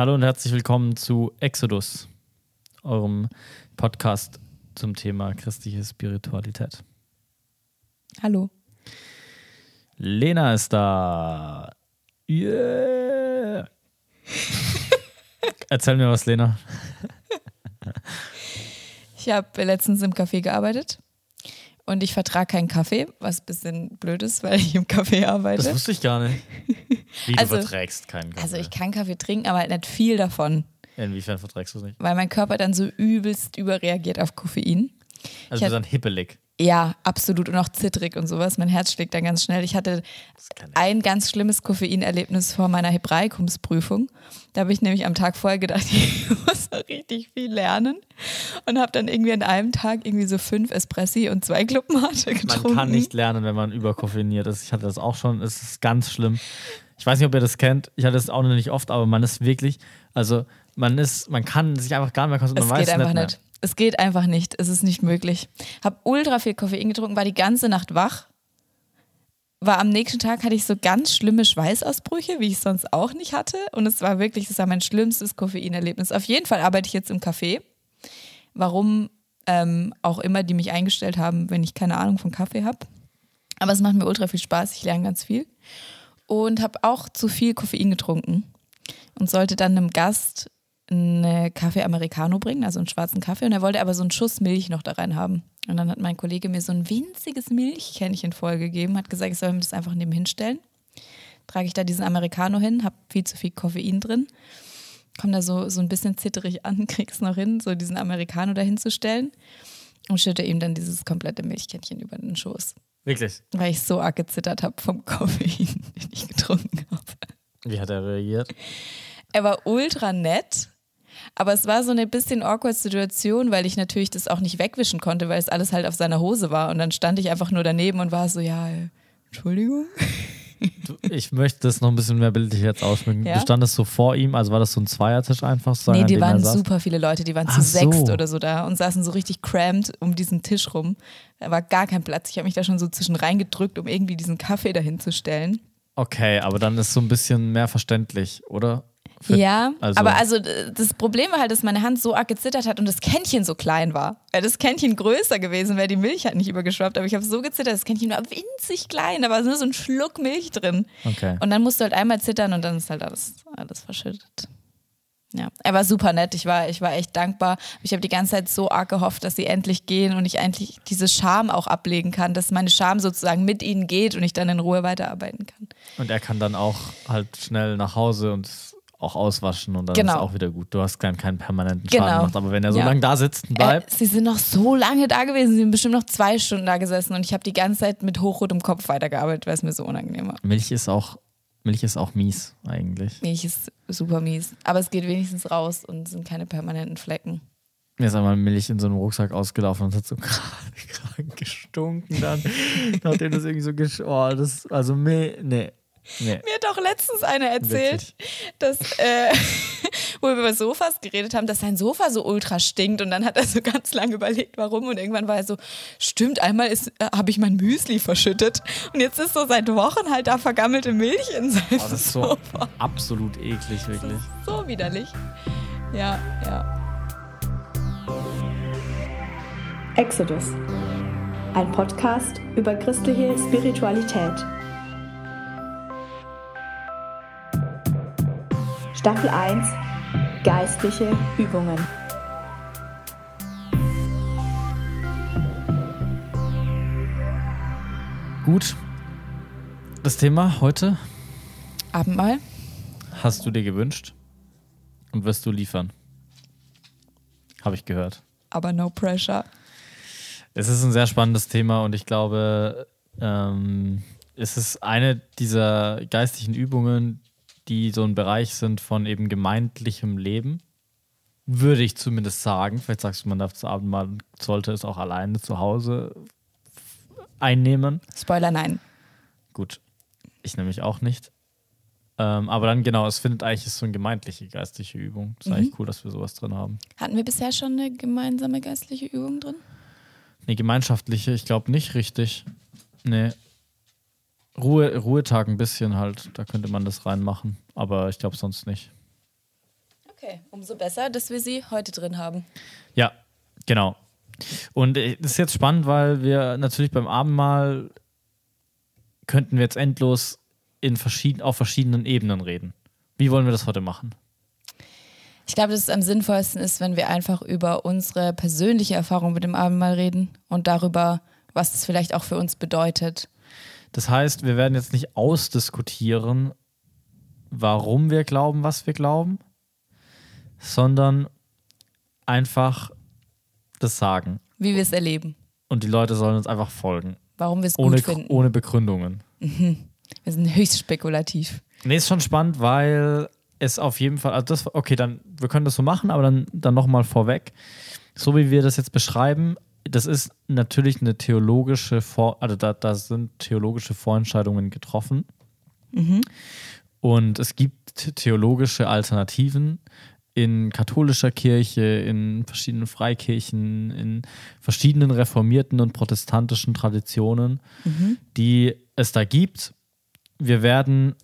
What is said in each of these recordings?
Hallo und herzlich willkommen zu Exodus, eurem Podcast zum Thema christliche Spiritualität. Hallo. Lena ist da. Yeah. Erzähl mir was, Lena. Ich habe letztens im Café gearbeitet und ich vertrage keinen Kaffee, was ein bisschen blöd ist, weil ich im Café arbeite. Das wusste ich gar nicht. Wie Also- du verträgst keinen Kaffee. Also ich kann Kaffee trinken, aber halt nicht viel davon, Inwiefern verträgst du es nicht? weil mein Körper dann so übelst überreagiert auf Koffein. Also Ich du bist dann hippelig. Ja, absolut und auch zittrig und sowas. Mein Herz schlägt dann ganz schnell. Ich hatte ein ganz schlimmes Koffeinerlebnis vor meiner Hebraikumsprüfung. Da habe ich nämlich am Tag vorher gedacht, ich muss noch richtig viel lernen und habe dann irgendwie an einem Tag irgendwie so fünf Espressi und zwei Clubmate getrunken. Man kann nicht lernen, wenn man überkoffeiniert ist. Ich hatte das auch schon. Es ist ganz schlimm. Ich weiß nicht, ob ihr das kennt. Ich hatte das auch noch nicht oft, aber man ist wirklich, also man ist, man kann sich einfach gar nicht mehr konzentrieren. Es Man geht weiß einfach nicht. nicht. Es geht einfach nicht. Es ist nicht möglich. Hab ultra viel Koffein getrunken, war die ganze Nacht wach. War am nächsten Tag hatte ich so ganz schlimme Schweißausbrüche, wie ich sonst auch nicht hatte. Und es war wirklich, das war mein schlimmstes Koffeinerlebnis. Auf jeden Fall arbeite ich jetzt im Café. Warum ähm, auch immer die mich eingestellt haben, wenn ich keine Ahnung von Kaffee habe. Aber es macht mir ultra viel Spaß. Ich lerne ganz viel. Und habe auch zu viel Koffein getrunken. Und sollte dann einem Gast einen Kaffee Americano bringen, also einen schwarzen Kaffee. Und er wollte aber so einen Schuss Milch noch da rein haben. Und dann hat mein Kollege mir so ein winziges Milchkännchen vollgegeben, hat gesagt, ich soll ihm das einfach neben hinstellen. Trage ich da diesen Americano hin, habe viel zu viel Koffein drin, komme da so, so ein bisschen zitterig an, krieg's noch hin, so diesen Americano da hinzustellen und schütte ihm dann dieses komplette Milchkännchen über den Schoß, Wirklich. weil ich so arg gezittert habe vom Koffein, den ich getrunken habe. Wie hat er reagiert? Er war ultra nett, aber es war so eine bisschen awkward Situation, weil ich natürlich das auch nicht wegwischen konnte, weil es alles halt auf seiner Hose war. Und dann stand ich einfach nur daneben und war so, ja, Entschuldigung. Ich möchte das noch ein bisschen mehr bildlich jetzt ausschmücken. Ja? Du standest so vor ihm, also war das so ein Zweiertisch einfach? So Nee, die waren super viele Leute, die waren Ach zu so. sechst oder so da und saßen so richtig crammed um diesen Tisch rum. Da war gar kein Platz. Ich habe mich da schon so zwischen reingedrückt, um irgendwie diesen Kaffee dahin zu stellen. Okay, aber dann ist so ein bisschen mehr verständlich, oder? Für- Ja, also- aber also das Problem war halt, dass meine Hand so arg gezittert hat und das Kännchen so klein war. Wäre das Kännchen größer gewesen, wäre die Milch halt nicht übergeschwappt. Aber ich habe so gezittert, das Kännchen war winzig klein, da war nur so ein Schluck Milch drin. Okay. Und dann musst du halt einmal zittern und dann ist halt alles, alles verschüttet. Ja, er war super nett. Ich war, ich war echt dankbar. Ich habe die ganze Zeit so arg gehofft, dass sie endlich gehen und ich endlich diese Scham auch ablegen kann, dass meine Scham sozusagen mit ihnen geht und ich dann in Ruhe weiterarbeiten kann. Und er kann dann auch halt schnell nach Hause und auch auswaschen und dann Genau. ist auch wieder gut. Du hast keinen, keinen permanenten Schaden Genau. gemacht. Aber wenn er so Ja. lange da sitzt und bleibt, Äh, sie sind noch so lange da gewesen. Sie sind bestimmt noch zwei Stunden da gesessen und ich habe die ganze Zeit mit hochrotem Kopf weitergearbeitet, weil es mir so unangenehm war. Milch ist auch, Milch ist auch mies eigentlich. Milch ist super mies. Aber es geht wenigstens raus und es sind keine permanenten Flecken. Mir ist einmal Milch in so einem Rucksack ausgelaufen und es hat so krank gestunken dann. Nachdem das irgendwie so gesch... Oh, das... Also, nee, nee. Mir hat auch letztens einer erzählt, Wirklich. dass, äh, wo wir über Sofas geredet haben, dass sein Sofa so ultra stinkt. Und dann hat er so ganz lange überlegt, warum. Und irgendwann war er so, stimmt, einmal ist, äh, habe ich mein Müsli verschüttet. Und jetzt ist so seit Wochen halt da vergammelte Milch in seinem Oh, das ist so Sofa. absolut eklig, wirklich. So widerlich. Ja, ja. Exodus, ein Podcast über christliche Spiritualität. Staffel 1 Geistliche Übungen. Gut. Das Thema heute Abendmahl. hast du dir gewünscht und wirst du liefern. Habe ich gehört. Aber no pressure. Es ist ein sehr spannendes Thema und ich glaube, ähm, es ist eine dieser geistlichen Übungen, die so ein Bereich sind von eben gemeindlichem Leben. Würde ich zumindest sagen. Vielleicht sagst du, man darf zu Abend mal, sollte es auch alleine zu Hause einnehmen. Spoiler, nein. Gut, ich nämlich auch nicht. Ähm, aber dann genau, es findet eigentlich ist so eine gemeindliche geistliche Übung. Ist eigentlich cool, dass wir sowas drin haben. Hatten wir bisher schon eine gemeinsame geistliche Übung drin? Nee, gemeinschaftliche, ich glaube nicht richtig. Nee. Ruhe, Ruhetag ein bisschen halt, da könnte man das reinmachen, aber ich glaube sonst nicht. Okay, umso besser, dass wir sie heute drin haben. Ja, genau. Und äh, das ist jetzt spannend, weil wir natürlich beim Abendmahl könnten wir jetzt endlos in verschieden, auf verschiedenen Ebenen reden. Wie wollen wir das heute machen? Ich glaube, dass es am sinnvollsten ist, wenn wir einfach über unsere persönliche Erfahrung mit dem Abendmahl reden und darüber, was es vielleicht auch für uns bedeutet. Das heißt, wir werden jetzt nicht ausdiskutieren, warum wir glauben, was wir glauben, sondern einfach das sagen. Wie wir es erleben. Und die Leute sollen uns einfach folgen. Warum wir es Ohne, gut finden. ohne Begründungen. Wir sind höchst spekulativ. Nee, ist schon spannend, weil es auf jeden Fall, also das, okay, dann, wir können das so machen, aber dann, dann nochmal vorweg. So wie wir das jetzt beschreiben, das ist natürlich eine theologische Vor, also da, da sind theologische Vorentscheidungen getroffen. Und es gibt theologische Alternativen in katholischer Kirche, in verschiedenen Freikirchen, in verschiedenen reformierten und protestantischen Traditionen, die es da gibt. Wir werden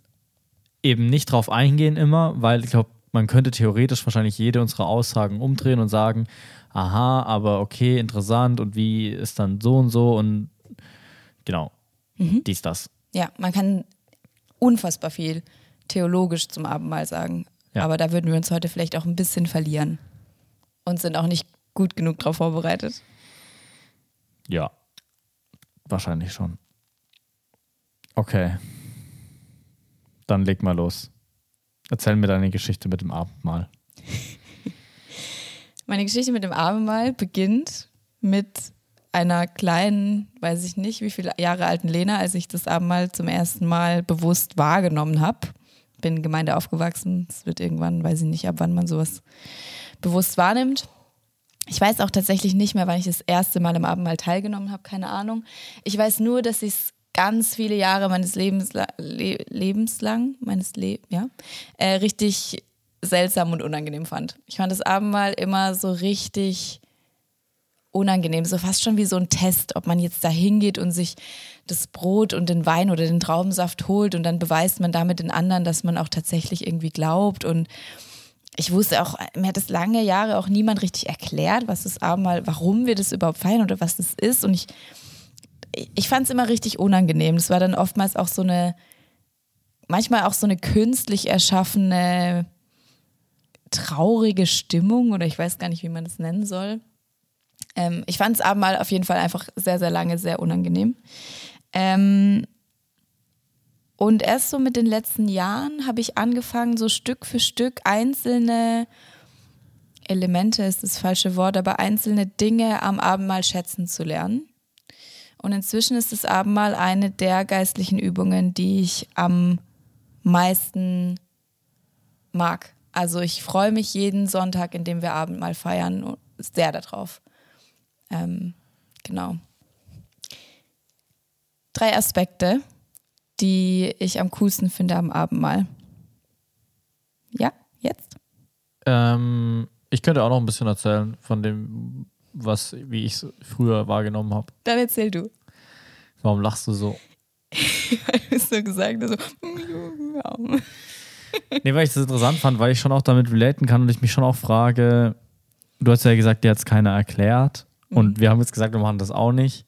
eben nicht drauf eingehen immer, weil ich glaube, man könnte theoretisch wahrscheinlich jede unserer Aussagen umdrehen und sagen, aha, aber okay, interessant und wie ist dann so und so und genau, dies, das. Ja, man kann unfassbar viel theologisch zum Abendmahl sagen. Ja. Aber da würden wir uns heute vielleicht auch ein bisschen verlieren. Und sind auch nicht gut genug darauf vorbereitet. Ja, wahrscheinlich schon. Okay, dann leg mal los. Erzähl mir deine Geschichte mit dem Abendmahl. Meine Geschichte mit dem Abendmahl beginnt mit einer kleinen, weiß ich nicht, wie viele Jahre alten Lena, als ich das Abendmahl zum ersten Mal bewusst wahrgenommen habe. Bin in Gemeinde aufgewachsen. Es wird irgendwann, weiß ich nicht, ab wann man sowas bewusst wahrnimmt. Ich weiß auch tatsächlich nicht mehr, wann ich das erste Mal im Abendmahl teilgenommen habe, keine Ahnung. Ich weiß nur, dass ich es ganz viele Jahre meines Lebens le lebenslang, meines Le ja, äh, richtig seltsam und unangenehm fand. Ich fand das Abendmahl immer so richtig unangenehm, so fast schon wie so ein Test, ob man jetzt da hingeht und sich das Brot und den Wein oder den Traubensaft holt und dann beweist man damit den anderen, dass man auch tatsächlich irgendwie glaubt und ich wusste auch, mir hat es lange Jahre auch niemand richtig erklärt, was das Abendmahl, warum wir das überhaupt feiern oder was das ist und ich ich fand es immer richtig unangenehm. Das war dann oftmals auch so eine, manchmal auch so eine künstlich erschaffene traurige Stimmung oder ich weiß gar nicht, wie man das nennen soll. Ähm, ich fand es Abendmahl auf jeden Fall einfach sehr, sehr lange sehr unangenehm. Ähm, und erst so mit den letzten Jahren habe ich angefangen, so Stück für Stück einzelne Elemente ist das falsche Wort, aber einzelne Dinge am Abendmahl schätzen zu lernen. Und inzwischen ist das Abendmahl eine der geistlichen Übungen, die ich am meisten mag. Also ich freue mich jeden Sonntag, in dem wir Abendmahl feiern, sehr darauf. Ähm, genau. Drei Aspekte, die ich am coolsten finde am Abendmahl. Ja, jetzt? Ähm, ich könnte auch noch ein bisschen erzählen von dem, was, wie ich es früher wahrgenommen habe. Dann erzähl du. Warum lachst du so? Weil du es so gesagt hast. So. Nee, weil ich das interessant fand, weil ich schon auch damit relaten kann und ich mich schon auch frage, du hast ja gesagt, dir hat es keiner erklärt und wir haben jetzt gesagt, wir machen das auch nicht.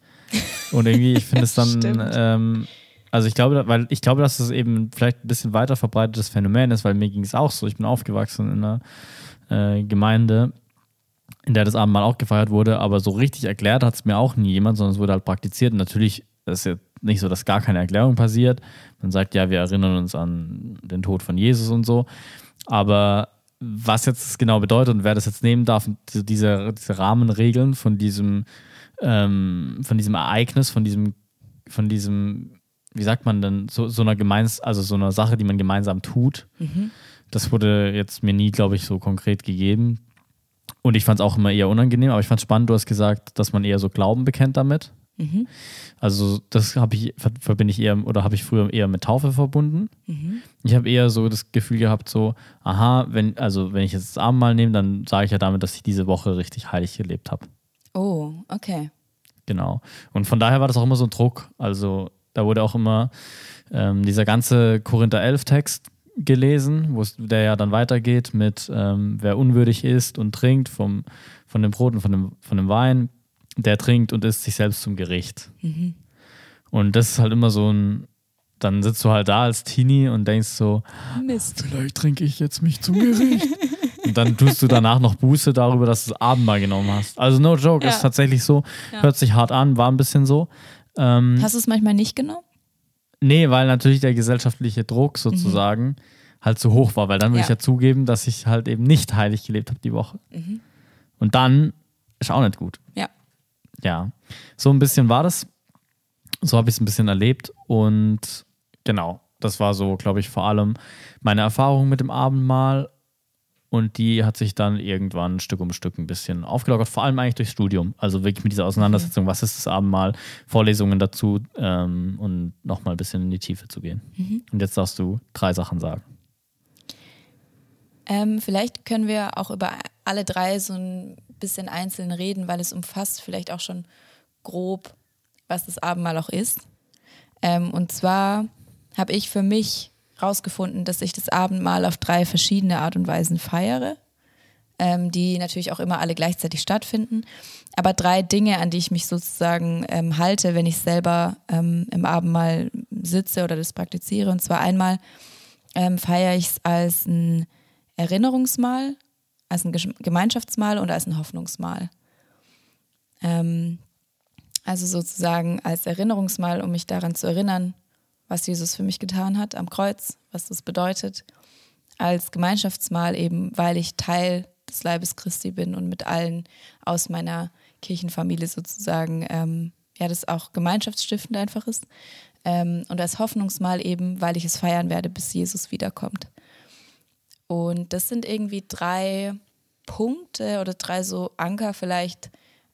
Und irgendwie, ich finde es dann, ähm, also ich glaube, weil ich glaube, dass es eben vielleicht ein bisschen weiter verbreitetes Phänomen ist, weil mir ging es auch so. Ich bin aufgewachsen in einer äh, Gemeinde, in der das Abendmahl auch gefeiert wurde, aber so richtig erklärt hat es mir auch nie jemand, sondern es wurde halt praktiziert. Und natürlich ist es jetzt nicht so, dass gar keine Erklärung passiert. Man sagt ja, wir erinnern uns an den Tod von Jesus und so. Aber was jetzt das genau bedeutet und wer das jetzt nehmen darf, diese, diese Rahmenregeln von diesem, ähm, von diesem Ereignis, von diesem, von diesem, wie sagt man denn, so, so einer gemeins, also so einer Sache, die man gemeinsam tut, das wurde jetzt mir nie, glaube ich, so konkret gegeben. Und ich fand es auch immer eher unangenehm, aber ich fand es spannend, du hast gesagt, dass man eher so Glauben bekennt damit. Also das habe ich, ver- verbinde ich eher oder habe ich früher eher mit Taufe verbunden. Ich habe eher so das Gefühl gehabt, so, aha, wenn, also wenn ich jetzt das Abendmahl nehme, dann sage ich ja damit, dass ich diese Woche richtig heilig gelebt habe. Oh, okay. Genau. Und von daher war das auch immer so ein Druck. Also da wurde auch immer ähm, dieser ganze Korinther 11 Text gelesen, wo der ja dann weitergeht mit ähm, wer unwürdig isst und trinkt vom, von dem Brot und von dem, von dem Wein, der trinkt und isst sich selbst zum Gericht. Und das ist halt immer so ein, dann sitzt du halt da als Teenie und denkst so, Mist. vielleicht trinke ich jetzt mich zum Gericht. und dann tust du danach noch Buße darüber, dass du das Abendmahl genommen hast. Also no joke, Ja. ist tatsächlich so, Ja. hört sich hart an, war ein bisschen so. Ähm, Hast du es manchmal nicht genommen? Nee, weil natürlich der gesellschaftliche Druck sozusagen halt zu hoch war, weil dann würde Ja. ich ja zugeben, dass ich halt eben nicht heilig gelebt habe die Woche. Und dann ist auch nicht gut. Ja. Ja, so ein bisschen war das. So habe ich es ein bisschen erlebt und genau, das war so, glaube ich, vor allem meine Erfahrung mit dem Abendmahl und die hat sich dann irgendwann Stück um Stück ein bisschen aufgelockert, vor allem eigentlich durchs Studium. Also wirklich mit dieser Auseinandersetzung, was ist das Abendmahl, Vorlesungen dazu ähm, und nochmal ein bisschen in die Tiefe zu gehen. Und jetzt darfst du drei Sachen sagen. Ähm, vielleicht können wir auch über alle drei so ein bisschen einzeln reden, weil es umfasst vielleicht auch schon grob, was das Abendmahl auch ist. Ähm, und zwar habe ich für mich rausgefunden, dass ich das Abendmahl auf drei verschiedene Art und Weisen feiere, ähm, die natürlich auch immer alle gleichzeitig stattfinden. Aber drei Dinge, an die ich mich sozusagen ähm, halte, wenn ich selber ähm, im Abendmahl sitze oder das praktiziere. Und zwar einmal ähm, feiere ich es als ein Erinnerungsmahl, als ein Gemeinschaftsmahl und als ein Hoffnungsmahl. Ähm, also sozusagen als Erinnerungsmahl, um mich daran zu erinnern, was Jesus für mich getan hat am Kreuz, was das bedeutet. Als Gemeinschaftsmahl eben, weil ich Teil des Leibes Christi bin und mit allen aus meiner Kirchenfamilie sozusagen, ähm, ja, das auch gemeinschaftsstiftend einfach ist. Ähm, und als Hoffnungsmahl eben, weil ich es feiern werde, bis Jesus wiederkommt. Und das sind irgendwie drei Punkte oder drei so Anker vielleicht,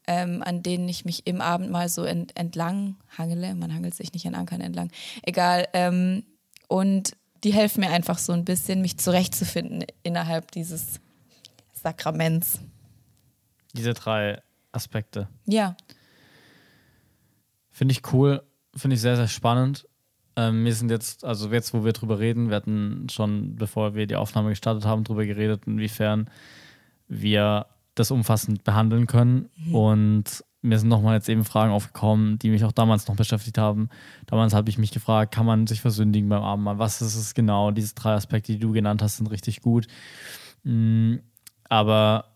ähm, an denen ich mich im Abendmahl so ent entlang hangele. Man hangelt sich nicht an Ankern entlang. Egal. Ähm, und die helfen mir einfach so ein bisschen, mich zurechtzufinden innerhalb dieses Sakraments. Diese drei Aspekte. Ja. Finde ich cool, finde ich sehr, sehr spannend. Ähm, wir sind jetzt, also jetzt, wo wir drüber reden, wir hatten schon, bevor wir die Aufnahme gestartet haben, drüber geredet, inwiefern wir das umfassend behandeln können. Und mir sind nochmal jetzt eben Fragen aufgekommen, die mich auch damals noch beschäftigt haben. Damals habe ich mich gefragt, kann man sich versündigen beim Abendmahl? Was ist es genau? Diese drei Aspekte, die du genannt hast, sind richtig gut. Mm, Aber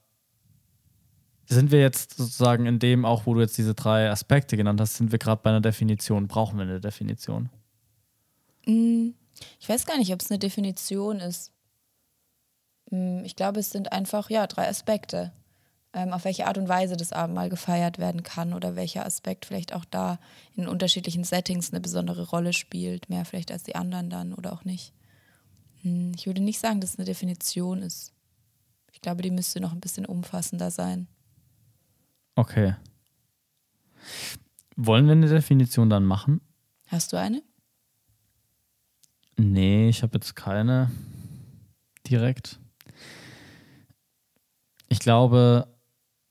sind wir jetzt sozusagen in dem, auch wo du jetzt diese drei Aspekte genannt hast, sind wir gerade bei einer Definition? Brauchen wir eine Definition? Mm, Ich weiß gar nicht, ob es eine Definition ist. Mm, Ich glaube, es sind einfach, ja, drei Aspekte. Ähm, auf welche Art und Weise das Abendmahl gefeiert werden kann oder welcher Aspekt vielleicht auch da in unterschiedlichen Settings eine besondere Rolle spielt, mehr vielleicht als die anderen dann oder auch nicht. Mm, Ich würde nicht sagen, dass es eine Definition ist. Ich glaube, die müsste noch ein bisschen umfassender sein. Okay. Wollen wir eine Definition dann machen? Hast du eine? Nee, ich habe jetzt keine direkt. Ich glaube,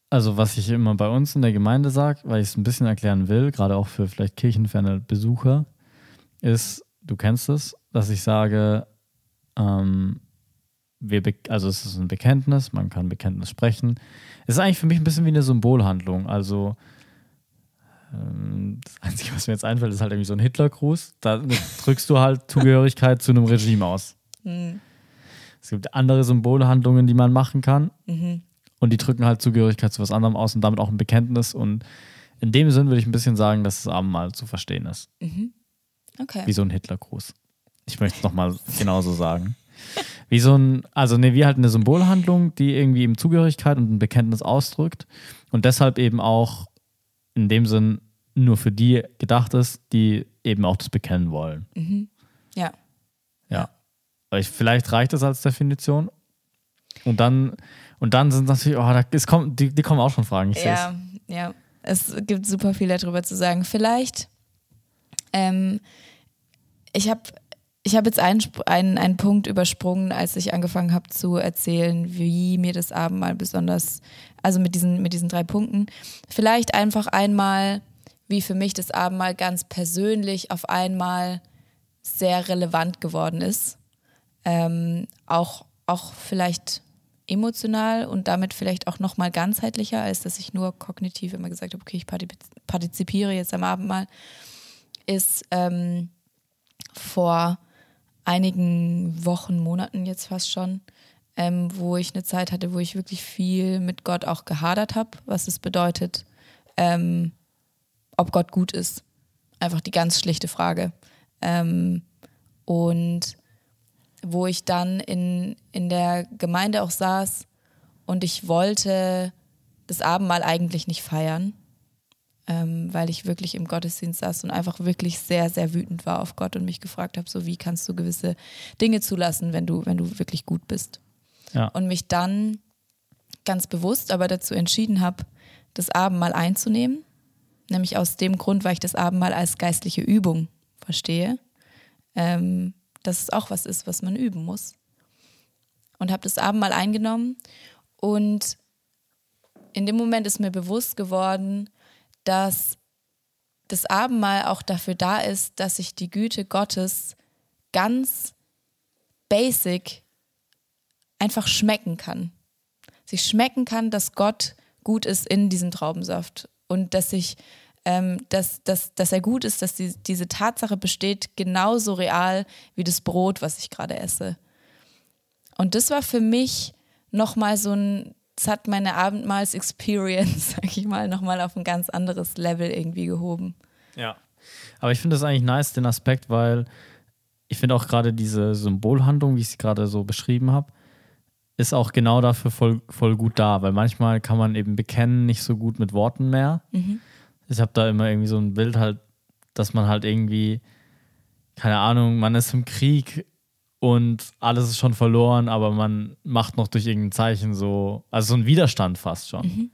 also was ich immer bei uns in der Gemeinde sage, weil ich es ein bisschen erklären will, gerade auch für vielleicht kirchenferne Besucher, ist, du kennst es, dass ich sage, ähm, wir also es ist ein Bekenntnis, man kann Bekenntnis sprechen. Es ist eigentlich für mich ein bisschen wie eine Symbolhandlung. Also ähm, das Einzige, was mir jetzt einfällt, ist halt irgendwie so ein Hitlergruß. Da drückst du halt Zugehörigkeit zu einem Regime aus. Mhm. Es gibt andere Symbolhandlungen, die man machen kann. Mhm. Und die drücken halt Zugehörigkeit zu was anderem aus und damit auch ein Bekenntnis. Und in dem Sinn würde ich ein bisschen sagen, dass das Abendmahl zu verstehen ist. Okay. Wie so ein Hitlergruß. Ich möchte es nochmal genauso sagen. Wie so ein, also ne, wie halt eine Symbolhandlung, die irgendwie eben Zugehörigkeit und ein Bekenntnis ausdrückt und deshalb eben auch in dem Sinn nur für die gedacht ist, die eben auch das bekennen wollen. Ja. Ja. Aber ich, vielleicht reicht das als Definition. Und dann, und dann sind natürlich, oh, da, es kommt, die, die kommen auch schon Fragen. Ich Ja, ja. Es gibt super viel darüber zu sagen. Vielleicht, ähm, ich habe ich hab jetzt einen, einen, einen Punkt übersprungen, als ich angefangen habe zu erzählen, wie mir das Abendmahl besonders, also mit diesen, mit diesen drei Punkten. Vielleicht einfach einmal, wie für mich das Abendmahl ganz persönlich auf einmal sehr relevant geworden ist. ähm, auch, auch vielleicht emotional und damit vielleicht auch nochmal ganzheitlicher, als dass ich nur kognitiv immer gesagt habe, okay, ich partizipiere jetzt am Abendmahl, ist ähm, vor einigen Wochen, Monaten jetzt fast schon, ähm, wo ich eine Zeit hatte, wo ich wirklich viel mit Gott auch gehadert habe, was es bedeutet, ähm, ob Gott gut ist. Einfach die ganz schlichte Frage. Ähm, und wo ich dann in, in der Gemeinde auch saß und ich wollte das Abendmahl eigentlich nicht feiern, ähm, weil ich wirklich im Gottesdienst saß und einfach wirklich sehr, sehr wütend war auf Gott und mich gefragt habe, so wie kannst du gewisse Dinge zulassen, wenn du, wenn du wirklich gut bist. Ja. Und mich dann ganz bewusst aber dazu entschieden habe, das Abendmahl einzunehmen, nämlich aus dem Grund, weil ich das Abendmahl als geistliche Übung verstehe. Ähm, dass es auch was ist, was man üben muss. Und habe das Abendmahl eingenommen und in dem Moment ist mir bewusst geworden, dass das Abendmahl auch dafür da ist, dass ich die Güte Gottes ganz basic einfach schmecken kann. Sich schmecken kann, dass Gott gut ist in diesem Traubensaft und dass ich ähm, dass, dass, dass er gut ist, dass die, diese Tatsache besteht, genauso real wie das Brot, was ich gerade esse. Und das war für mich nochmal so ein, das hat meine Abendmahls-Experience, sag ich mal, nochmal auf ein ganz anderes Level irgendwie gehoben. Ja. Aber ich finde das eigentlich nice, den Aspekt, weil ich finde auch gerade diese Symbolhandlung, wie ich sie gerade so beschrieben habe, ist auch genau dafür voll, voll gut da, weil manchmal kann man eben bekennen nicht so gut mit Worten mehr. Mhm ich habe da immer irgendwie so ein Bild halt, dass man halt irgendwie, keine Ahnung, man ist im Krieg und alles ist schon verloren, aber man macht noch durch irgendein Zeichen so, also so ein Widerstand fast schon. Mhm.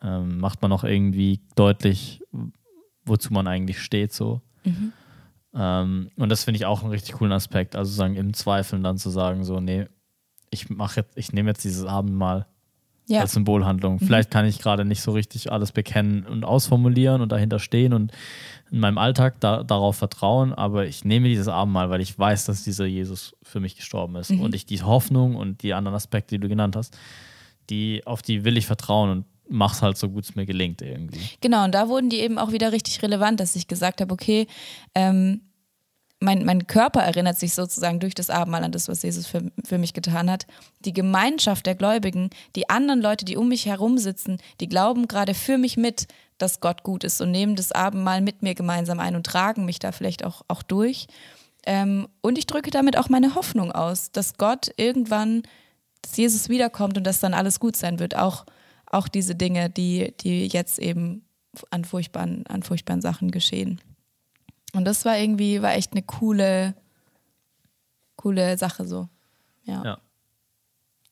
Ähm, macht man noch irgendwie deutlich, wozu man eigentlich steht so. Mhm. Ähm, und das finde ich auch einen richtig coolen Aspekt. Also sagen, im Zweifeln dann zu sagen, so, nee, ich mache jetzt, ich nehme jetzt dieses Abendmahl ja. als Symbolhandlung. Mhm. Vielleicht kann ich gerade nicht so richtig alles bekennen und ausformulieren und dahinter stehen und in meinem Alltag da, darauf vertrauen, aber ich nehme dieses Abendmahl, weil ich weiß, dass dieser Jesus für mich gestorben ist mhm. und ich die Hoffnung und die anderen Aspekte, die du genannt hast, die auf die will ich vertrauen und mach's halt so gut es mir gelingt irgendwie. Genau, und da wurden die eben auch wieder richtig relevant, dass ich gesagt habe, okay, ähm, mein, mein Körper erinnert sich sozusagen durch das Abendmahl an das, was Jesus für, für mich getan hat. Die Gemeinschaft der Gläubigen, die anderen Leute, die um mich herum sitzen, die glauben gerade für mich mit, dass Gott gut ist und nehmen das Abendmahl mit mir gemeinsam ein und tragen mich da vielleicht auch, auch durch. Ähm, und ich drücke damit auch meine Hoffnung aus, dass Gott irgendwann, dass Jesus wiederkommt und dass dann alles gut sein wird. Auch, auch diese Dinge, die, die jetzt eben an furchtbaren, an furchtbaren Sachen geschehen. Und das war irgendwie, war echt eine coole, coole Sache so. Ja. ja.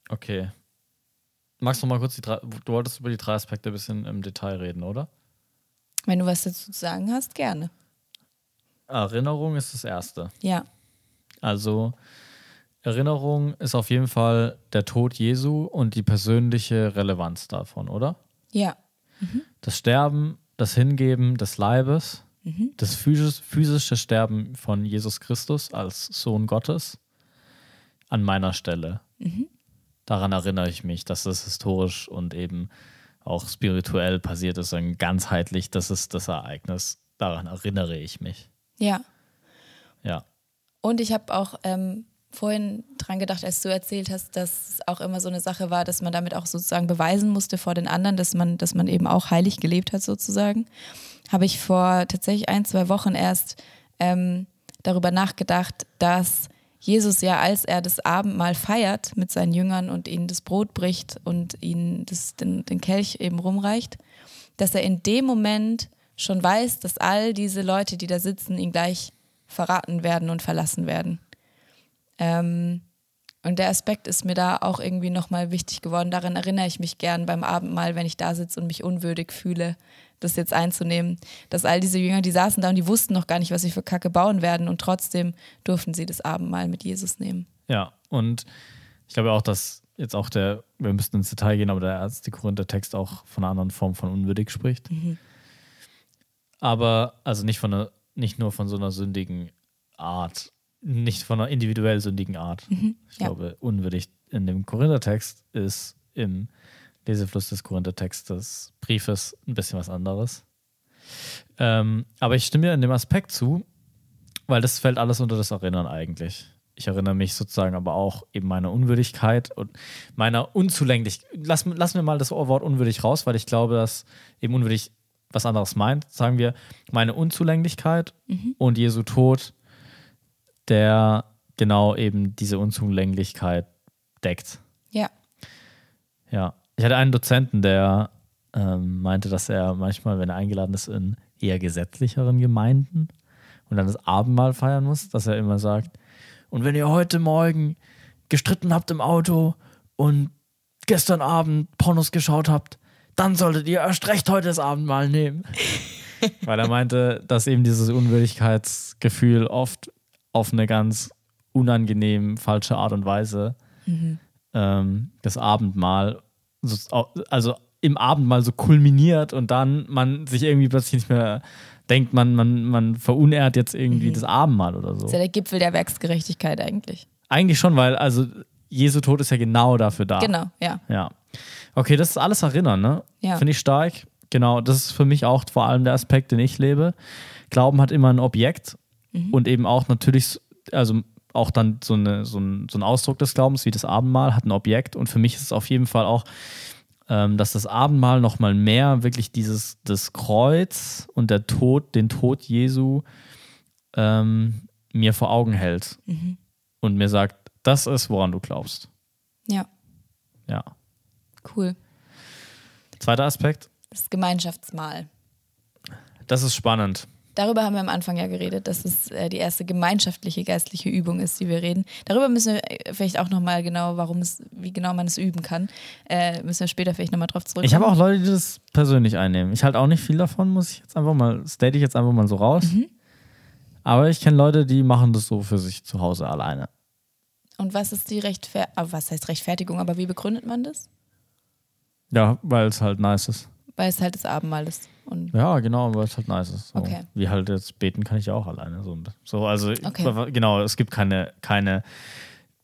Okay. Magst du mal kurz die drei, du wolltest über die drei Aspekte ein bisschen im Detail reden, oder? Wenn du was dazu zu sagen hast, gerne. Erinnerung ist das Erste. Ja. Also Erinnerung ist auf jeden Fall der Tod Jesu und die persönliche Relevanz davon, oder? Ja. Mhm. Das Sterben, das Hingeben des Leibes Mhm. Das physische Sterben von Jesus Christus als Sohn Gottes an meiner Stelle. Mhm. Daran erinnere ich mich, dass das historisch und eben auch spirituell passiert ist, und ganzheitlich, das ist das Ereignis. Daran erinnere ich mich. Ja. Ja. Und ich habe auch ähm, vorhin dran gedacht, als du erzählt hast, dass es auch immer so eine Sache war, dass man damit auch sozusagen beweisen musste vor den anderen, dass man, dass man eben auch heilig gelebt hat, sozusagen habe ich vor tatsächlich ein, zwei Wochen erst ähm, darüber nachgedacht, dass Jesus ja, als er das Abendmahl feiert mit seinen Jüngern und ihnen das Brot bricht und ihnen das, den, den Kelch eben rumreicht, dass er in dem Moment schon weiß, dass all diese Leute, die da sitzen, ihn gleich verraten werden und verlassen werden. Ähm, und der Aspekt ist mir da auch irgendwie nochmal wichtig geworden. Daran erinnere ich mich gern beim Abendmahl, wenn ich da sitze und mich unwürdig fühle, das jetzt einzunehmen. Dass all diese Jünger, die saßen da und die wussten noch gar nicht, was sie für Kacke bauen werden und trotzdem durften sie das Abendmahl mit Jesus nehmen. Ja, und ich glaube auch, dass jetzt auch der, wir müssten ins Detail gehen, aber der erste Text auch von einer anderen Form von unwürdig spricht. Mhm. Aber, also nicht von einer, nicht nur von so einer sündigen Art, nicht von einer individuell sündigen Art. ich Mhm. ja. glaube, unwürdig in dem Korinthertext ist im Lesefluss des Korinthertextes Briefes ein bisschen was anderes. Ähm, aber ich stimme dir in dem Aspekt zu, weil das fällt alles unter das Erinnern eigentlich. Ich erinnere mich sozusagen aber auch eben meiner Unwürdigkeit und meiner Unzulänglichkeit. Lass, lassen wir mal das Wort unwürdig raus, weil ich glaube, dass eben unwürdig was anderes meint. Sagen wir meine Unzulänglichkeit und Jesu Tod, der genau eben diese Unzulänglichkeit deckt. Ja. Ja. Ich hatte einen Dozenten, der ähm, meinte, dass er manchmal, wenn er eingeladen ist in eher gesetzlicheren Gemeinden und dann das Abendmahl feiern muss, dass er immer sagt, und wenn ihr heute Morgen gestritten habt im Auto und gestern Abend Pornos geschaut habt, dann solltet ihr erst recht heute das Abendmahl nehmen. Weil er meinte, dass eben dieses Unwürdigkeitsgefühl oft auf eine ganz unangenehm falsche Art und Weise ähm, das Abendmahl, also im Abendmahl so kulminiert und dann man sich irgendwie plötzlich nicht mehr denkt, man, man, man verunehrt jetzt irgendwie das Abendmahl oder so. Das ist ja der Gipfel der Werksgerechtigkeit eigentlich. Eigentlich schon, weil also Jesu Tod ist ja genau dafür da. Genau, ja. Ja. Okay, das ist alles Erinnern, ne? Ja. Finde ich stark. Genau, das ist für mich auch vor allem der Aspekt, den ich lebe. Glauben hat immer ein Objekt und eben auch natürlich, also auch dann so, eine, so, ein, so ein Ausdruck des Glaubens wie das Abendmahl hat ein Objekt und für mich ist es auf jeden Fall auch, ähm, dass das Abendmahl nochmal mehr wirklich dieses das Kreuz und der Tod, den Tod Jesu ähm, mir vor Augen hält und mir sagt, das ist, woran du glaubst. Ja, Ja. cool. Zweiter Aspekt, Das Gemeinschaftsmahl. das ist spannend. Darüber haben wir am Anfang ja geredet, dass es äh, die erste gemeinschaftliche geistliche Übung ist, die wir reden. Darüber müssen wir äh, vielleicht auch nochmal genau, warum es, wie genau man es üben kann, äh, müssen wir später vielleicht nochmal drauf zurückkommen. Ich habe auch Leute, die das persönlich einnehmen. Ich halte auch nicht viel davon, muss ich jetzt einfach mal, state ich jetzt einfach mal so raus. Aber ich kenne Leute, die machen das so für sich zu Hause alleine. Und was ist die Rechtfertigung, was heißt Rechtfertigung, aber wie begründet man das? Ja, weil es halt nice ist. Weil es halt das Abendmahl ist. Und Ja, genau, weil es halt nice ist. So. Okay. Wie halt jetzt beten kann ich ja auch alleine. So, so also Okay. genau, es gibt keine, keine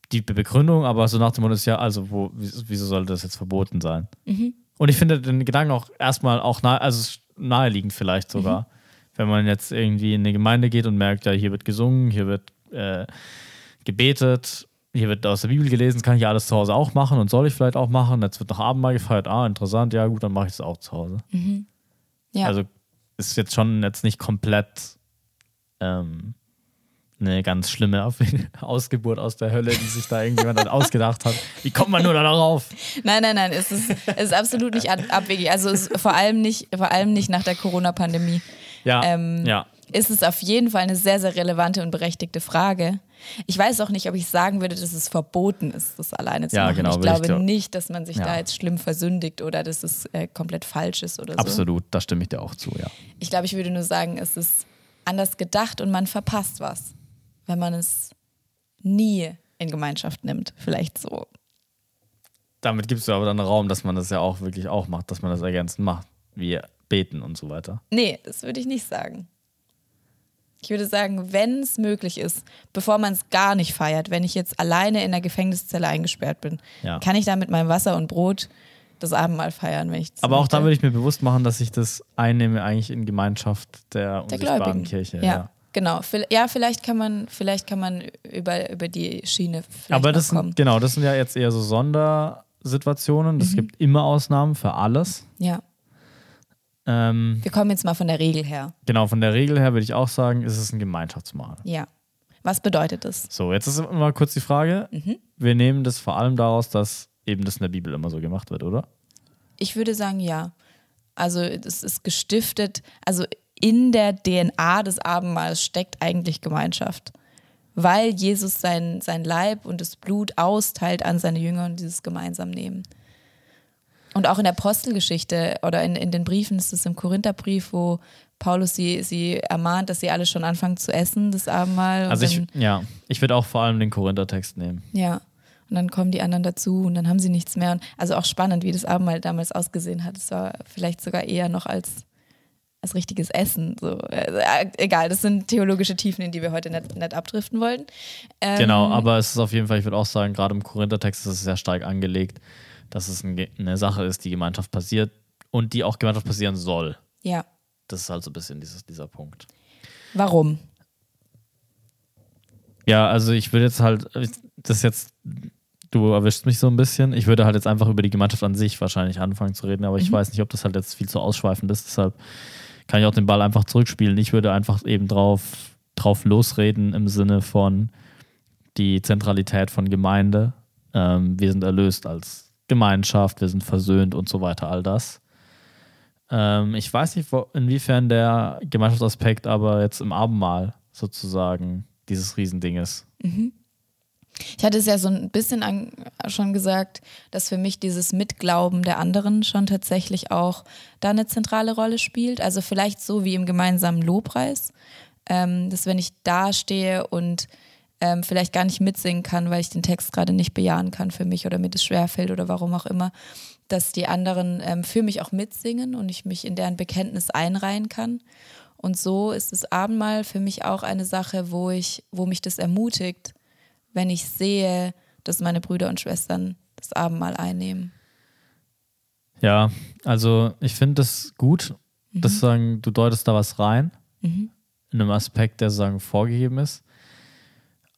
tiefe Begründung, aber so nach dem Motto ist ja, also wo, wieso sollte das jetzt verboten sein? Und ich finde den Gedanken auch erstmal auch nahe, also naheliegend vielleicht sogar, wenn man jetzt irgendwie in eine Gemeinde geht und merkt, ja, hier wird gesungen, hier wird äh, gebetet, hier wird aus der Bibel gelesen, kann ich ja alles zu Hause auch machen und soll ich vielleicht auch machen. Jetzt wird noch Abendmahl gefeiert, ah, interessant, ja gut, dann mache ich das auch zu Hause. ja, Also ist jetzt schon jetzt nicht komplett ähm, eine ganz schlimme Ausgeburt aus der Hölle, die sich da irgendjemand dann ausgedacht hat. Wie kommt man nur da darauf? nein, nein, nein, es ist, es ist absolut nicht ab- abwegig. Also es vor allem nicht, vor allem nicht nach der Corona-Pandemie. Ja, Ähm, ja. ist es auf jeden Fall eine sehr, sehr relevante und berechtigte Frage. Ich weiß auch nicht, ob ich sagen würde, dass es verboten ist, das alleine zu Ja, machen. genau, ich würde ich glaube glaub- nicht, dass man sich Ja. da jetzt schlimm versündigt oder dass es äh, komplett falsch ist oder so. Absolut, da stimme ich dir auch zu, ja. Ich glaube, ich würde nur sagen, es ist anders gedacht und man verpasst was, wenn man es nie in Gemeinschaft nimmt. Vielleicht so. Damit gibst du aber dann Raum, dass man das ja auch wirklich auch macht, dass man das ergänzend macht, wie beten und so weiter. Nee, das würde ich nicht sagen. Ich würde sagen, wenn es möglich ist, bevor man es gar nicht feiert, wenn ich jetzt alleine in der Gefängniszelle eingesperrt bin, Ja. kann ich da mit meinem Wasser und Brot das Abendmahl feiern, wenn ich Aber auch da möchte. würde ich mir bewusst machen, dass ich das einnehme eigentlich in Gemeinschaft der, der unsichtbaren Gläubigen. Kirche. Ja, genau. Vil- Ja, vielleicht kann man, vielleicht kann man über, über die Schiene Aber das sind, genau, das sind ja jetzt eher so Sondersituationen. Mhm. Es gibt immer Ausnahmen für alles. Ja, Ähm, wir kommen jetzt mal von der Regel her. genau, von der Regel her würde ich auch sagen, ist es ein Gemeinschaftsmahl. Ja. Was bedeutet das? So, jetzt ist mal kurz die Frage. Mhm. Wir nehmen das vor allem daraus, dass eben das in der Bibel immer so gemacht wird, oder? Ich würde sagen, ja. Also es ist gestiftet, also in der DNA des Abendmahls steckt eigentlich Gemeinschaft. Weil Jesus sein, sein Leib und das Blut austeilt an seine Jünger und dieses gemeinsam nehmen. Und auch in der Apostelgeschichte oder in, in den Briefen ist es im Korintherbrief, wo Paulus sie, sie ermahnt, dass sie alle schon anfangen zu essen, das Abendmahl. Also ich, ja, ich würde auch vor allem den Korinther-Text nehmen. ja. Und dann kommen die anderen dazu und dann haben sie nichts mehr. Und also auch spannend, wie das Abendmahl damals ausgesehen hat. Es war vielleicht sogar eher noch als, als richtiges Essen. So. Äh, egal, das sind theologische Tiefen, in die wir heute nicht, nicht abdriften wollen. Ähm, Genau, aber es ist auf jeden Fall, ich würde auch sagen, gerade im Korinthertext ist es sehr stark angelegt, dass es ein, eine Sache ist, die Gemeinschaft passiert und die auch Gemeinschaft passieren soll. Ja. Das ist halt so ein bisschen dieses, dieser Punkt. Warum? Ja, also ich würde jetzt halt, das jetzt, du erwischst mich so ein bisschen. Ich würde halt jetzt einfach über die Gemeinschaft an sich wahrscheinlich anfangen zu reden, aber ich weiß nicht, ob das halt jetzt viel zu ausschweifend ist. Deshalb kann ich auch den Ball einfach zurückspielen. Ich würde einfach eben drauf, drauf losreden im Sinne von die Zentralität von Gemeinde. Ähm, wir sind erlöst als Gemeinschaft, wir sind versöhnt und so weiter, all das. Ähm, ich weiß nicht, wo, inwiefern der Gemeinschaftsaspekt aber jetzt im Abendmahl sozusagen dieses Riesending ist. Ich hatte es ja so ein bisschen an, schon gesagt, dass für mich dieses Mitglauben der anderen schon tatsächlich auch da eine zentrale Rolle spielt. Also vielleicht so wie im gemeinsamen Lobpreis, ähm, dass wenn ich da stehe und ähm, vielleicht gar nicht mitsingen kann, weil ich den Text gerade nicht bejahen kann für mich oder mir das schwerfällt oder warum auch immer, dass die anderen ähm, für mich auch mitsingen und ich mich in deren Bekenntnis einreihen kann. Und so ist das Abendmahl für mich auch eine Sache, wo ich, wo mich das ermutigt, wenn ich sehe, dass meine Brüder und Schwestern das Abendmahl einnehmen. Ja, also ich finde das gut, dass sagen, du deutest da was rein, in einem Aspekt, der sozusagen vorgegeben ist.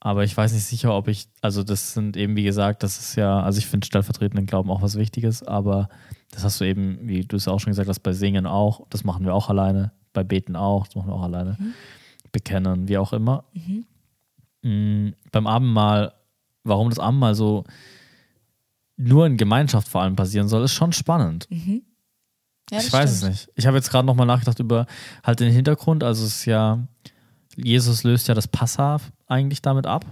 Aber ich weiß nicht sicher, ob ich, also das sind eben, wie gesagt, das ist ja, also ich finde stellvertretenden Glauben auch was Wichtiges, aber das hast du eben, wie du es auch schon gesagt hast, bei Singen auch, das machen wir auch alleine, bei Beten auch, das machen wir auch alleine, bekennen, wie auch immer. Mm, beim Abendmahl, warum das Abendmahl so nur in Gemeinschaft vor allem passieren soll, ist schon spannend. Ja, das ich weiß stimmt. es nicht. Ich habe jetzt gerade nochmal nachgedacht über halt den Hintergrund. Also es ist ja, Jesus löst ja das Passa eigentlich damit ab.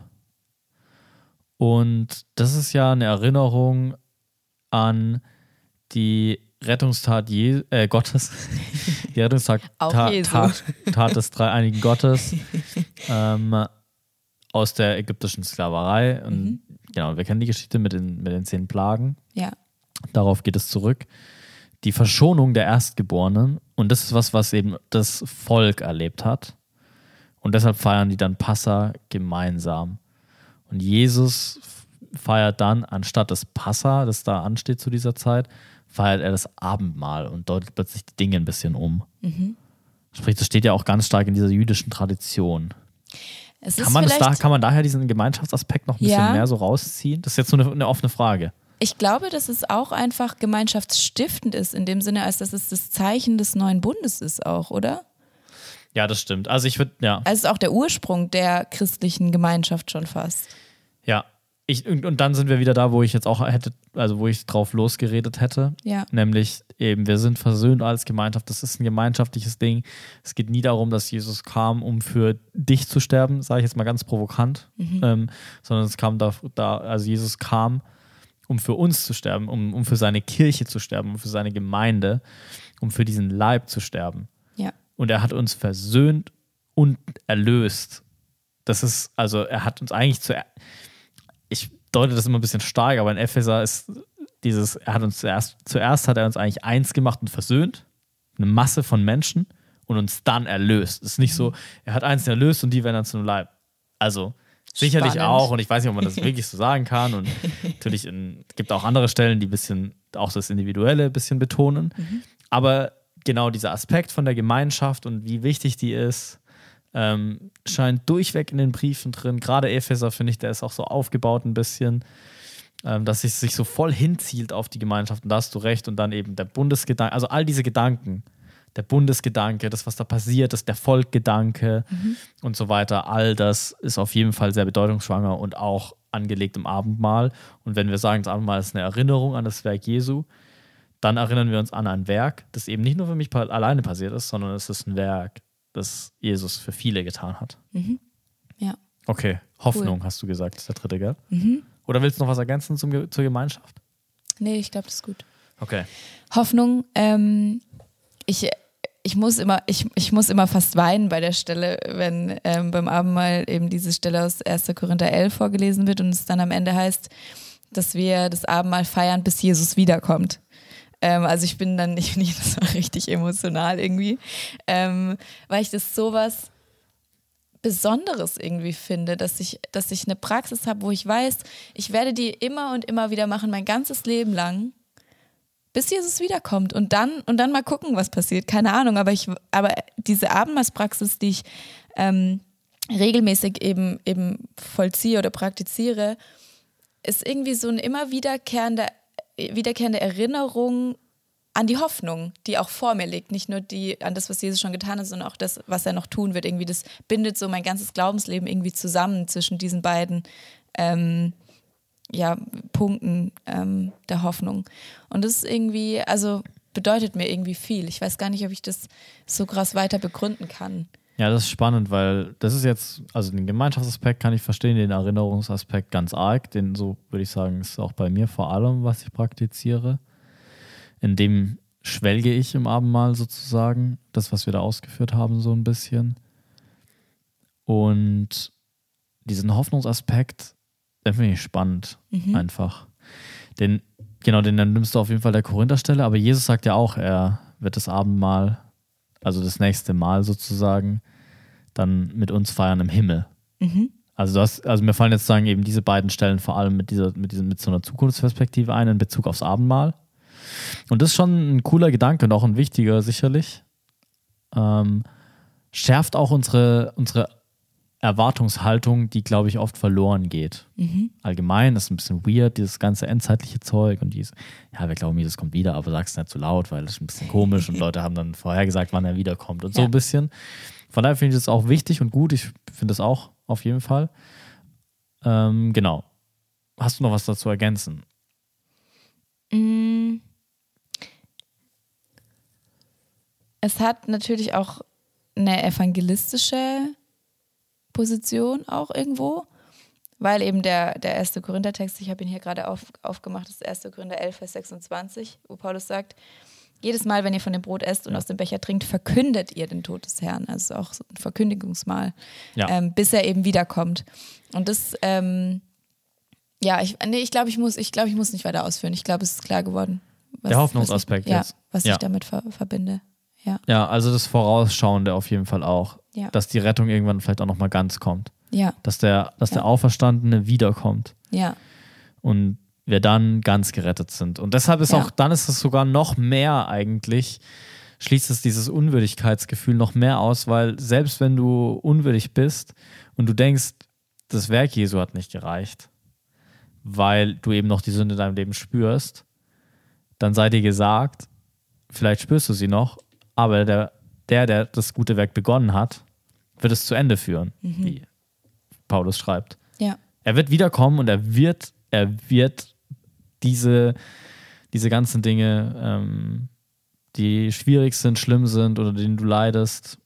Und das ist ja eine Erinnerung an die Rettungstat Je äh, Gottes. Die Rettungstat Auch Ta Jesu. Tat, Tat des dreieinigen Gottes ähm, aus der ägyptischen Sklaverei. Und Mhm. genau, wir kennen die Geschichte mit den, mit den zehn Plagen. Ja, Darauf geht es zurück. Die Verschonung der Erstgeborenen. Und das ist was, was eben das Volk erlebt hat. Und deshalb feiern die dann Passa gemeinsam. Und Jesus feiert dann, anstatt des Passa, das da ansteht zu dieser Zeit, feiert er das Abendmahl und deutet plötzlich die Dinge ein bisschen um. Sprich, das steht ja auch ganz stark in dieser jüdischen Tradition. es Kann ist man, das da, kann man daher diesen Gemeinschaftsaspekt noch ein bisschen Ja. mehr so rausziehen? Das ist jetzt so eine, eine offene Frage. ich glaube, dass es auch einfach gemeinschaftsstiftend ist, in dem Sinne, als dass es das Zeichen des neuen Bundes ist auch, oder? Ja, das stimmt. Also ich würde, ja. Also es ist auch der Ursprung der christlichen Gemeinschaft schon fast. Ja, ich, und, und dann sind wir wieder da, wo ich jetzt auch hätte, also wo ich drauf losgeredet hätte. Ja. Nämlich eben, wir sind versöhnt als Gemeinschaft. Das ist ein gemeinschaftliches Ding. Es geht nie darum, dass Jesus kam, um für dich zu sterben, sage ich jetzt mal ganz provokant, ähm, sondern es kam da, da, also Jesus kam, um für uns zu sterben, um, um für seine Kirche zu sterben, um für seine Gemeinde, um für diesen Leib zu sterben. Und er hat uns versöhnt und erlöst. Das ist, also er hat uns eigentlich zu. Ich deute das immer ein bisschen stark, aber in Epheser ist dieses, er hat uns zuerst, zuerst hat er uns eigentlich eins gemacht und versöhnt, eine Masse von Menschen und uns dann erlöst. Es ist nicht so, er hat eins erlöst und die werden dann zu einem Leib. Also sicherlich Spannend. auch und ich weiß nicht, ob man das wirklich so sagen kann und natürlich in, gibt auch andere Stellen, die ein bisschen auch das Individuelle ein bisschen betonen. Aber genau dieser Aspekt von der Gemeinschaft und wie wichtig die ist, ähm, scheint durchweg in den Briefen drin. Gerade Epheser, finde ich, der ist auch so aufgebaut ein bisschen, ähm, dass es sich so voll hinzielt auf die Gemeinschaft. Und da hast du recht. Und dann eben der Bundesgedanke, also all diese Gedanken, der Bundesgedanke, das, was da passiert ist, der Volkgedanke und so weiter, all das ist auf jeden Fall sehr bedeutungsschwanger und auch angelegt im Abendmahl. Und wenn wir sagen, das Abendmahl ist eine Erinnerung an das Werk Jesu, dann erinnern wir uns an ein Werk, das eben nicht nur für mich alleine passiert ist, sondern es ist ein Werk, das Jesus für viele getan hat. Ja. Okay, Hoffnung hast du gesagt, ist der dritte, gell? Oder willst du noch was ergänzen zum, zur Gemeinschaft? Nee, ich glaube, das ist gut. Okay. Hoffnung, ähm, ich, ich, muss immer, ich, ich muss immer fast weinen bei der Stelle, wenn ähm, beim Abendmahl eben diese Stelle aus 1. Korinther 11 vorgelesen wird und es dann am Ende heißt, dass wir das Abendmahl feiern, bis Jesus wiederkommt. Ähm, also ich bin dann nicht, nicht so richtig emotional irgendwie, ähm, weil ich das sowas Besonderes irgendwie finde, dass ich, dass ich eine Praxis habe, wo ich weiß, ich werde die immer und immer wieder machen, mein ganzes Leben lang, bis Jesus wiederkommt und dann und dann mal gucken, was passiert. Keine Ahnung, aber ich, aber diese Abendmahlspraxis, die ich ähm, regelmäßig eben eben vollziehe oder praktiziere, ist irgendwie so eine immer wiederkehrende wiederkehrende Erinnerung an die Hoffnung, die auch vor mir liegt. Nicht nur die, an das, was Jesus schon getan hat, sondern auch das, was er noch tun wird. Irgendwie, das bindet so mein ganzes Glaubensleben irgendwie zusammen zwischen diesen beiden ähm, ja, Punkten ähm, der Hoffnung. Und das ist irgendwie, also bedeutet mir irgendwie viel. Ich weiß gar nicht, ob ich das so krass weiter begründen kann. Ja, das ist spannend, weil das ist jetzt, also den Gemeinschaftsaspekt kann ich verstehen, den Erinnerungsaspekt ganz arg, den so würde ich sagen, ist auch bei mir vor allem, was ich praktiziere in dem schwelge ich im Abendmahl sozusagen, das, was wir da ausgeführt haben, so ein bisschen. Und diesen Hoffnungsaspekt, den finde ich spannend, mhm. einfach. Den, genau, den nimmst du auf jeden Fall der Korintherstelle, aber Jesus sagt ja auch, er wird das Abendmahl, also das nächste Mal sozusagen, dann mit uns feiern im Himmel. Mhm. Also, das, also mir fallen jetzt sagen, eben diese beiden Stellen vor allem mit dieser, mit diesem, mit so einer Zukunftsperspektive ein in Bezug aufs Abendmahl. Und das ist schon ein cooler Gedanke und auch ein wichtiger sicherlich. Ähm, schärft auch unsere, unsere Erwartungshaltung, die, glaube ich, oft verloren geht. Mhm. Allgemein ist ein bisschen weird, dieses ganze endzeitliche Zeug und dieses, ja, wir glauben, Jesus kommt wieder, aber sag's nicht zu laut, weil das ist ein bisschen komisch und Leute haben dann vorher gesagt, wann er wiederkommt und ja. so ein bisschen. Von daher finde ich das auch wichtig und gut. Ich finde das auch auf jeden Fall. Ähm, genau. Hast du noch was dazu ergänzen? Mm es hat natürlich auch eine evangelistische Position auch irgendwo, weil eben der, der erste Korinther-Text, ich habe ihn hier gerade auf, aufgemacht, das ist 1. Korinther 11, Vers 26, wo Paulus sagt, jedes Mal, wenn ihr von dem Brot esst und ja. aus dem Becher trinkt, verkündet ihr den Tod des Herrn. Also auch so ein Verkündigungsmal, ja. ähm, bis er eben wiederkommt. Und das, ähm, ja, ich, nee, ich glaube, ich muss, ich glaube, ich muss nicht weiter ausführen. Ich glaube, es ist klar geworden. Was, der Hoffnungsaspekt was ich, jetzt. Ja, was ich damit ver verbinde. Ja. ja, also das Vorausschauende auf jeden Fall auch. Ja. Dass die Rettung irgendwann vielleicht auch nochmal ganz kommt. Ja. Dass der, dass ja. der Auferstandene wiederkommt. Ja. Und wir dann ganz gerettet sind. Und deshalb ist ja. auch, dann ist es sogar noch mehr eigentlich, schließt es dieses Unwürdigkeitsgefühl noch mehr aus, weil selbst wenn du unwürdig bist und du denkst, das Werk Jesu hat nicht gereicht, weil du eben noch die Sünde in deinem Leben spürst, dann sei dir gesagt, vielleicht spürst du sie noch, aber der, der, der das gute Werk begonnen hat, wird es zu Ende führen, mhm. wie Paulus schreibt. Ja. Er wird wiederkommen und er wird, er wird diese, diese ganzen Dinge, ähm, die schwierig sind, schlimm sind oder denen du leidest,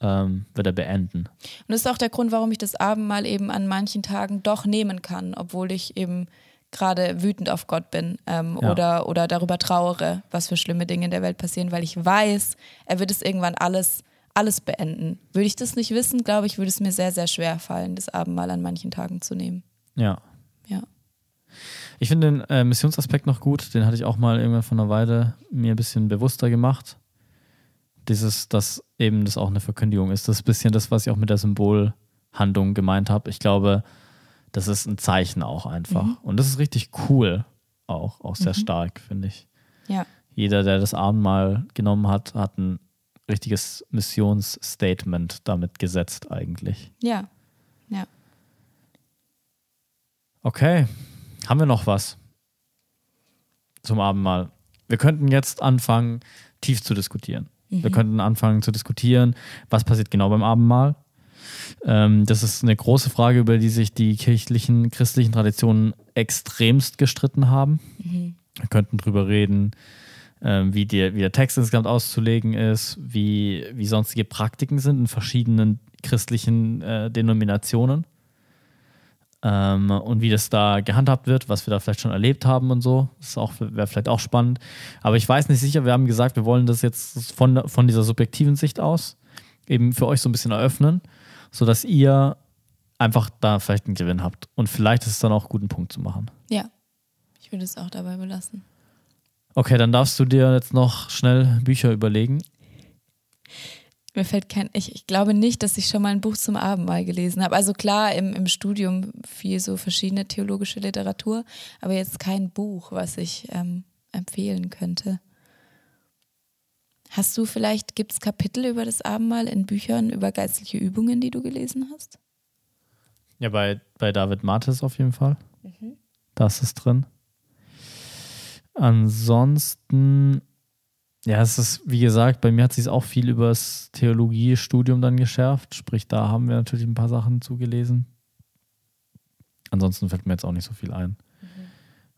ähm, wird er beenden. Und das ist auch der Grund, warum ich das Abendmahl eben an manchen Tagen doch nehmen kann, obwohl ich eben gerade wütend auf Gott bin ähm, ja. oder, oder darüber trauere, was für schlimme Dinge in der Welt passieren, weil ich weiß, er wird es irgendwann alles, alles beenden. Würde ich das nicht wissen, glaube ich, würde es mir sehr, sehr schwer fallen, das Abendmahl an manchen Tagen zu nehmen. Ja. Ja. Ich finde den äh, Missionsaspekt noch gut, den hatte ich auch mal irgendwann von einer Weile mir ein bisschen bewusster gemacht. Dieses, dass eben das auch eine Verkündigung ist. Das ist ein bisschen das, was ich auch mit der Symbolhandlung gemeint habe. Ich glaube, das ist ein Zeichen auch einfach. Mhm. Und das ist richtig cool auch, auch sehr mhm. stark, finde ich. Ja. Jeder, der das Abendmahl genommen hat, hat ein richtiges Missionsstatement damit gesetzt eigentlich. Ja, ja. Okay, haben wir noch was zum Abendmahl? Wir könnten jetzt anfangen, tief zu diskutieren. Mhm. Wir könnten anfangen zu diskutieren, was passiert genau beim Abendmahl, ähm, das ist eine große Frage, über die sich die kirchlichen, christlichen Traditionen extremst gestritten haben. Mhm. Wir könnten drüber reden, ähm, wie, die, wie der Text insgesamt auszulegen ist, wie, wie sonstige Praktiken sind in verschiedenen christlichen äh, Denominationen ähm, und wie das da gehandhabt wird, was wir da vielleicht schon erlebt haben und so. Das wäre vielleicht auch spannend. Aber ich weiß nicht sicher, wir haben gesagt, wir wollen das jetzt von, von dieser subjektiven Sicht aus eben für euch so ein bisschen eröffnen sodass ihr einfach da vielleicht einen Gewinn habt. Und vielleicht ist es dann auch gut, einen Punkt zu machen. Ja, ich würde es auch dabei belassen. Okay, dann darfst du dir jetzt noch schnell Bücher überlegen. Mir fällt kein, ich, ich glaube nicht, dass ich schon mal ein Buch zum Abendmahl gelesen habe. Also klar, im, im Studium viel so verschiedene theologische Literatur, aber jetzt kein Buch, was ich ähm, empfehlen könnte. Hast du vielleicht, gibt es Kapitel über das Abendmahl in Büchern über geistliche Übungen, die du gelesen hast? Ja, bei, bei David Mattes auf jeden Fall. Da ist es drin. Ansonsten, ja, es ist, wie gesagt, bei mir hat sich auch viel über das Theologiestudium dann geschärft. Sprich, da haben wir natürlich ein paar Sachen zugelesen. Ansonsten fällt mir jetzt auch nicht so viel ein.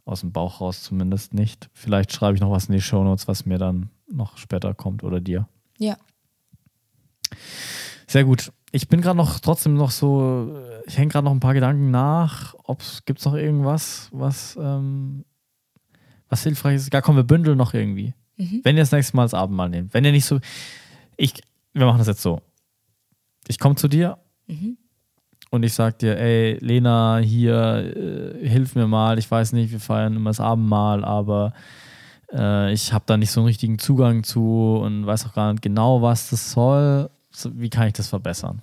Aus dem Bauch raus zumindest nicht. Vielleicht schreibe ich noch was in die Shownotes, was mir dann noch später kommt oder dir. Ja. Sehr gut. Ich bin gerade noch trotzdem noch so, ich hänge gerade noch ein paar Gedanken nach. Gibt es noch irgendwas, was, ähm, was hilfreich ist? Ja, komm, wir bündeln noch irgendwie. Wenn ihr das nächste Mal das Abendmahl nehmt. Wenn ihr nicht so, ich, wir machen das jetzt so. Ich komme zu dir und ich sag dir, ey, Lena, hier, äh, hilf mir mal. Ich weiß nicht, wir feiern immer das Abendmahl, aber äh, ich habe da nicht so einen richtigen Zugang zu und weiß auch gar nicht genau, was das soll. So, wie kann ich das verbessern?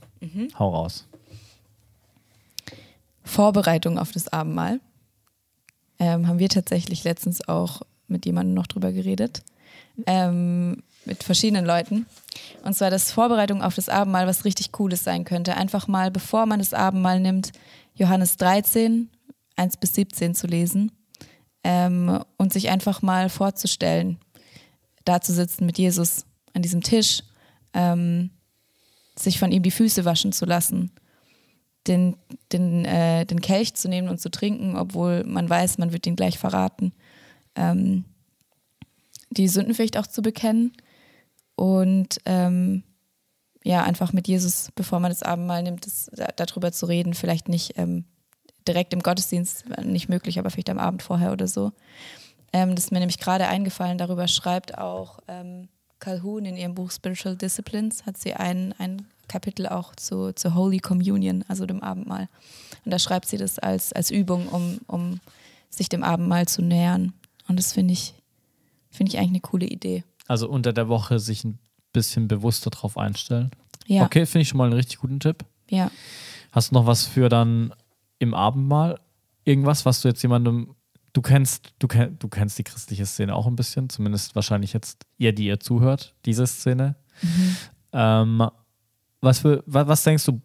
Hau raus. Vorbereitung auf das Abendmahl. Ähm, haben wir tatsächlich letztens auch mit jemandem noch drüber geredet. Ähm, mit verschiedenen Leuten. Und zwar, dass Vorbereitung auf das Abendmahl was richtig Cooles sein könnte. Einfach mal, bevor man das Abendmahl nimmt, Johannes 13, 1 bis 17 zu lesen ähm, und sich einfach mal vorzustellen, da zu sitzen mit Jesus an diesem Tisch, ähm, sich von ihm die Füße waschen zu lassen, den, den, äh, den Kelch zu nehmen und zu trinken, obwohl man weiß, man wird ihn gleich verraten. Ähm, die Sünden vielleicht auch zu bekennen und ähm, ja, einfach mit Jesus, bevor man das Abendmahl nimmt, das, da, darüber zu reden, vielleicht nicht ähm, direkt im Gottesdienst, nicht möglich, aber vielleicht am Abend vorher oder so. Ähm, das ist mir nämlich gerade eingefallen, darüber schreibt auch ähm, Calhoun in ihrem Buch Spiritual Disciplines, hat sie ein, ein Kapitel auch zu, zu Holy Communion, also dem Abendmahl. Und da schreibt sie das als, als Übung, um, um sich dem Abendmahl zu nähern. Und das finde ich, finde ich eigentlich eine coole Idee. Also unter der Woche sich ein bisschen bewusster drauf einstellen. Ja, Okay, finde ich schon mal einen richtig guten Tipp. ja. Hast du noch was für dann im Abendmahl? Irgendwas, was du jetzt jemandem, du kennst, du, kenn, du kennst die christliche Szene auch ein bisschen, zumindest wahrscheinlich jetzt ihr, die ihr zuhört, diese Szene. Ähm, was, für, was, was denkst du,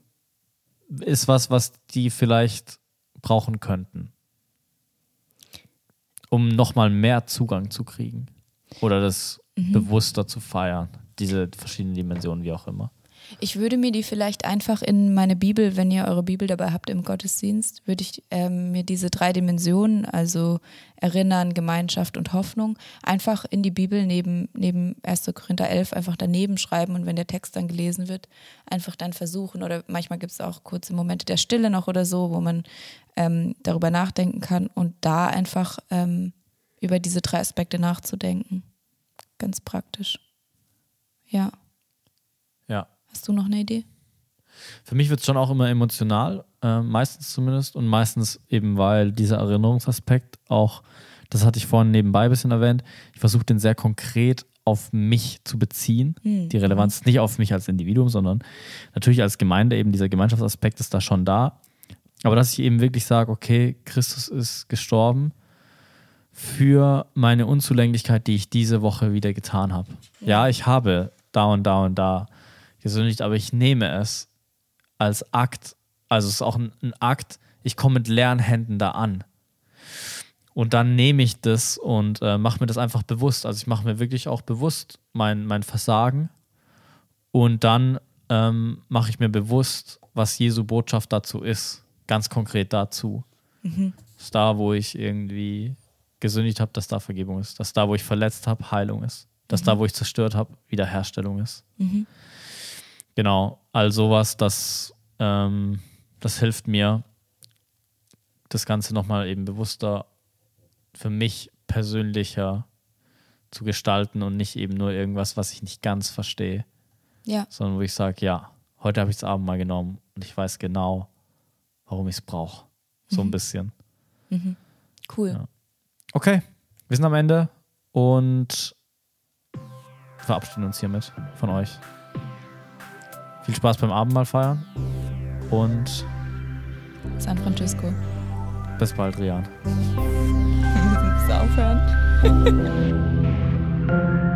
ist was, was die vielleicht brauchen könnten, um nochmal mehr Zugang zu kriegen? Oder das bewusster zu feiern? Diese verschiedenen Dimensionen, wie auch immer. Ich würde mir die vielleicht einfach in meine Bibel, wenn ihr eure Bibel dabei habt im Gottesdienst, würde ich ähm, mir diese drei Dimensionen, also Erinnern, Gemeinschaft und Hoffnung, einfach in die Bibel neben, neben 1. Korinther 11 einfach daneben schreiben und wenn der Text dann gelesen wird, einfach dann versuchen oder manchmal gibt es auch kurze Momente der Stille noch oder so, wo man ähm, darüber nachdenken kann und da einfach ähm, über diese drei Aspekte nachzudenken. Ganz praktisch. Ja. Ja. Hast du noch eine Idee? Für mich wird es schon auch immer emotional, äh, meistens zumindest. Und meistens eben, weil dieser Erinnerungsaspekt auch, das hatte ich vorhin nebenbei ein bisschen erwähnt, ich versuche den sehr konkret auf mich zu beziehen. Hm. Die Relevanz nicht auf mich als Individuum, sondern natürlich als Gemeinde, eben dieser Gemeinschaftsaspekt ist da schon da. Aber dass ich eben wirklich sage, okay, Christus ist gestorben für meine Unzulänglichkeit, die ich diese Woche wieder getan habe. Ja, ich habe da und da und da gesündigt, aber ich nehme es als Akt, also es ist auch ein, ein Akt, ich komme mit leeren Händen da an. Und dann nehme ich das und äh, mache mir das einfach bewusst. Also ich mache mir wirklich auch bewusst mein, mein Versagen. Und dann ähm, mache ich mir bewusst, was Jesu Botschaft dazu ist. Ganz konkret dazu. Dass da, wo ich irgendwie gesündigt habe, dass da Vergebung ist. Dass da, wo ich verletzt habe, Heilung ist. Dass da, wo ich zerstört habe, Wiederherstellung ist. Genau, all sowas, das, ähm, das hilft mir, das Ganze nochmal eben bewusster für mich persönlicher zu gestalten und nicht eben nur irgendwas, was ich nicht ganz verstehe, Ja. sondern wo ich sage, ja, heute habe ich das Abendmahl genommen und ich weiß genau, warum ich es brauche. So ein bisschen. Cool. Ja. Okay, wir sind am Ende und verabschieden uns hiermit von euch. Viel Spaß beim Abendmahl feiern und San Francisco. Bis bald, Rian. Wir aufhören.